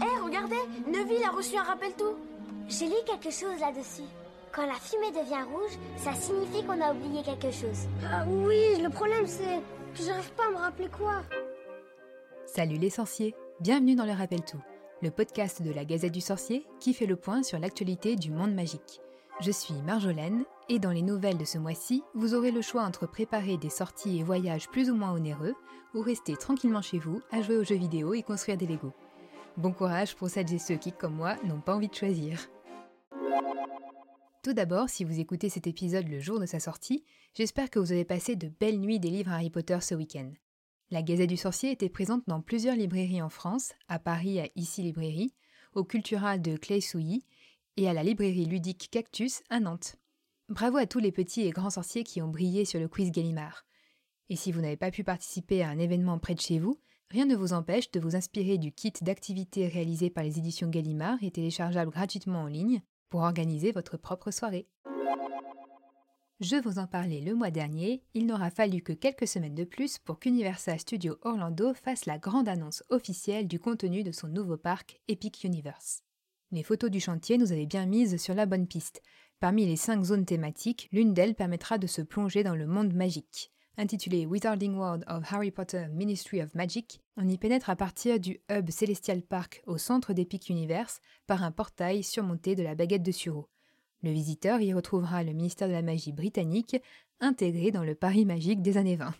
Hé, regardez Neville a reçu un rappel tout J'ai lu quelque chose là-dessus. Quand la fumée devient rouge, ça signifie qu'on a oublié quelque chose. Ah oui, le problème c'est que j'arrive pas à me rappeler quoi. Salut les sorciers, bienvenue dans le Rappel Tout, le podcast de la Gazette du Sorcier qui fait le point sur l'actualité du monde magique. Je suis Marjolaine et dans les nouvelles de ce mois-ci, vous aurez le choix entre préparer des sorties et voyages plus ou moins onéreux ou rester tranquillement chez vous à jouer aux jeux vidéo et construire des Legos. Bon courage pour celles et ceux qui, comme moi, n'ont pas envie de choisir. Tout d'abord, si vous écoutez cet épisode le jour de sa sortie, j'espère que vous avez passé de belles nuits des livres Harry Potter ce week-end. La Gazette du Sorcier était présente dans plusieurs librairies en France, à Paris à Ici Librairie, au Cultural de Clay-Souilly et à la librairie ludique Cactus à Nantes. Bravo à tous les petits et grands sorciers qui ont brillé sur le quiz Gallimard. Et si vous n'avez pas pu participer à un événement près de chez vous, rien ne vous empêche de vous inspirer du kit d'activités réalisé par les éditions Gallimard et téléchargeable gratuitement en ligne pour organiser votre propre soirée. Je vous en parlais le mois dernier, il n'aura fallu que quelques semaines de plus pour qu'Universal Studios Orlando fasse la grande annonce officielle du contenu de son nouveau parc Epic Universe. Les photos du chantier nous avaient bien mises sur la bonne piste. Parmi les cinq zones thématiques, l'une d'elles permettra de se plonger dans le monde magique. Intitulé Wizarding World of Harry Potter Ministry of Magic, on y pénètre à partir du hub Celestial Park au centre d'Epic Universe par un portail surmonté de la baguette de Suro. Le visiteur y retrouvera le ministère de la magie britannique intégré dans le Paris magique des années 20.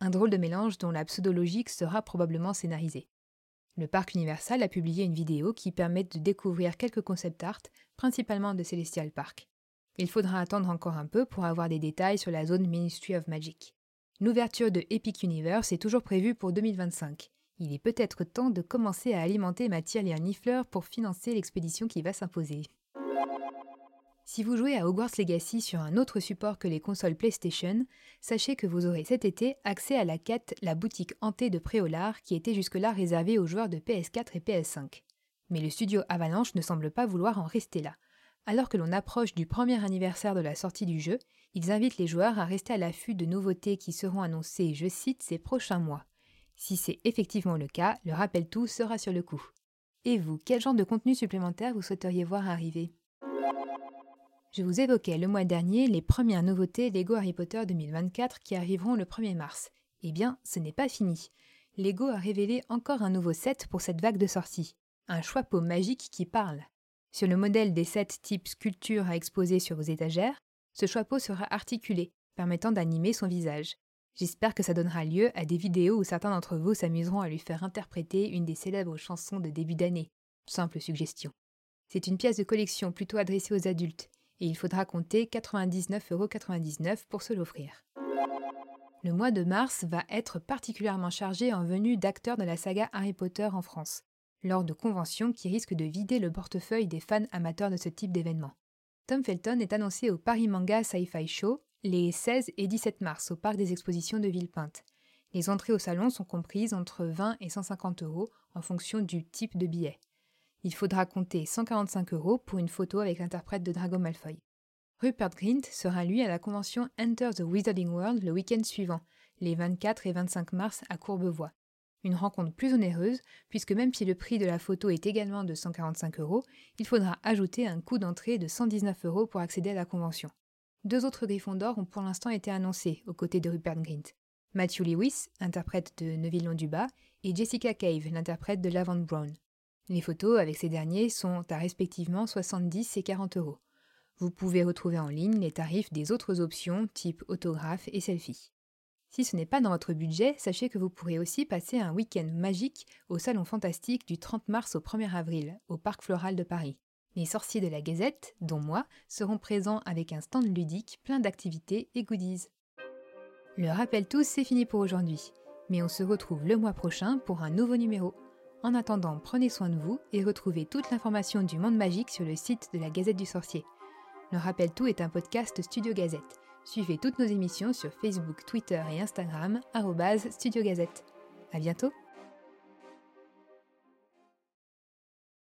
Un drôle de mélange dont la pseudologique sera probablement scénarisée. Le parc Universal a publié une vidéo qui permet de découvrir quelques concept art, principalement de Celestial Park. Il faudra attendre encore un peu pour avoir des détails sur la zone Ministry of Magic. L'ouverture de Epic Universe est toujours prévue pour 2025. Il est peut-être temps de commencer à alimenter ma tirelire Nifleur pour financer l'expédition qui va s'imposer. Si vous jouez à Hogwarts Legacy sur un autre support que les consoles PlayStation, sachez que vous aurez cet été accès à la quête La boutique hantée de Préolard qui était jusque-là réservée aux joueurs de PS4 et PS5. Mais le studio Avalanche ne semble pas vouloir en rester là. Alors que l'on approche du premier anniversaire de la sortie du jeu, ils invitent les joueurs à rester à l'affût de nouveautés qui seront annoncées, je cite, ces prochains mois. Si c'est effectivement le cas, le rappel tout sera sur le coup. Et vous, quel genre de contenu supplémentaire vous souhaiteriez voir arriver? Je vous évoquais le mois dernier les premières nouveautés Lego Harry Potter 2024 qui arriveront le 1er mars. Eh bien, ce n'est pas fini. Lego a révélé encore un nouveau set pour cette vague de sortie. Un choix-peau magique qui parle. Sur le modèle des sept types sculptures à exposer sur vos étagères, ce chapeau sera articulé, permettant d'animer son visage. J'espère que ça donnera lieu à des vidéos où certains d'entre vous s'amuseront à lui faire interpréter une des célèbres chansons de début d'année. Simple suggestion. C'est une pièce de collection plutôt adressée aux adultes, et il faudra compter 99,99€ pour se l'offrir. Le mois de mars va être particulièrement chargé en venue d'acteurs de la saga Harry Potter en France lors de conventions qui risquent de vider le portefeuille des fans amateurs de ce type d'événement. Tom Felton est annoncé au Paris Manga Sci-Fi Show les 16 et 17 mars au parc des expositions de Villepinte. Les entrées au salon sont comprises entre 20 et 150 euros en fonction du type de billet. Il faudra compter 145 euros pour une photo avec l'interprète de Drago Malfoy. Rupert Grint sera lui à la convention Enter the Wizarding World le week-end suivant, les 24 et 25 mars à Courbevoie. Une rencontre plus onéreuse, puisque même si le prix de la photo est également de 145 euros, il faudra ajouter un coût d'entrée de 119 euros pour accéder à la convention. Deux autres griffons d'or ont pour l'instant été annoncés, aux côtés de Rupert Grint. Matthew Lewis, interprète de Neville Londuba, et Jessica Cave, l'interprète de Lavant Brown. Les photos avec ces derniers sont à respectivement 70 et 40 euros. Vous pouvez retrouver en ligne les tarifs des autres options type autographe et selfie. Si ce n'est pas dans votre budget, sachez que vous pourrez aussi passer un week-end magique au Salon Fantastique du 30 mars au 1er avril, au Parc Floral de Paris. Les sorciers de la Gazette, dont moi, seront présents avec un stand ludique plein d'activités et goodies. Le rappel tous, c'est fini pour aujourd'hui. Mais on se retrouve le mois prochain pour un nouveau numéro. En attendant, prenez soin de vous et retrouvez toute l'information du monde magique sur le site de la Gazette du Sorcier. Le rappel tout est un podcast Studio Gazette. Suivez toutes nos émissions sur Facebook, Twitter et Instagram, Studio Gazette. À bientôt!